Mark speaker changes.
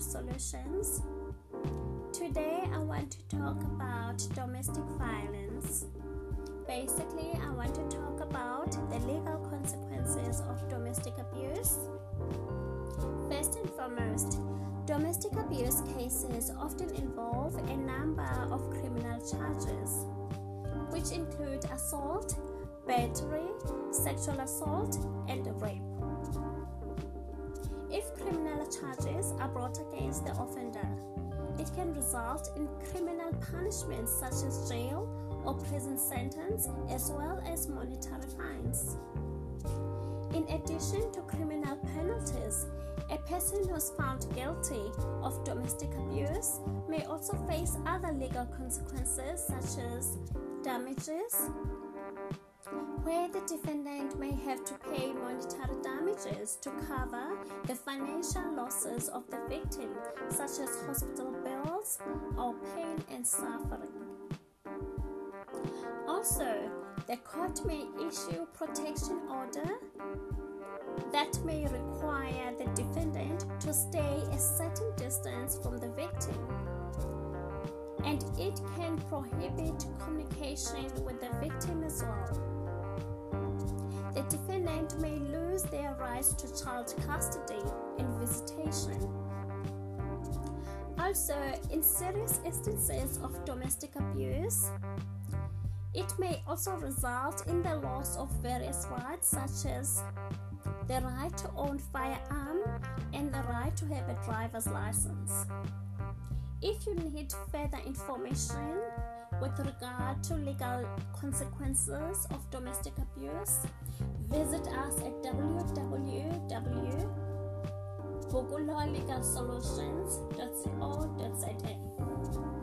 Speaker 1: Solutions. Today, I want to talk about domestic violence. Basically, I want to talk about the legal consequences of domestic abuse. First and foremost, domestic abuse cases often involve a number of criminal charges, which include assault, battery, sexual assault, and rape. Are brought against the offender, it can result in criminal punishments such as jail or prison sentence as well as monetary fines. In addition to criminal penalties, a person who is found guilty of domestic abuse may also face other legal consequences such as damages, where the defendant may have to pay monetary damages to cover the financial losses of the victim, such as hospital bills or pain and suffering. Also, the court may issue protection order that may require the defendant to stay a certain distance from the victim and it can prohibit communication with the victim as well the defendant may lose their rights to child custody and visitation. Also, in serious instances of domestic abuse, it may also result in the loss of various rights such as the right to own firearm and the right to have a driver's license. If you need further information with regard to legal consequences of domestic abuse, visit us at www.bogulawlegalsolutions.co.za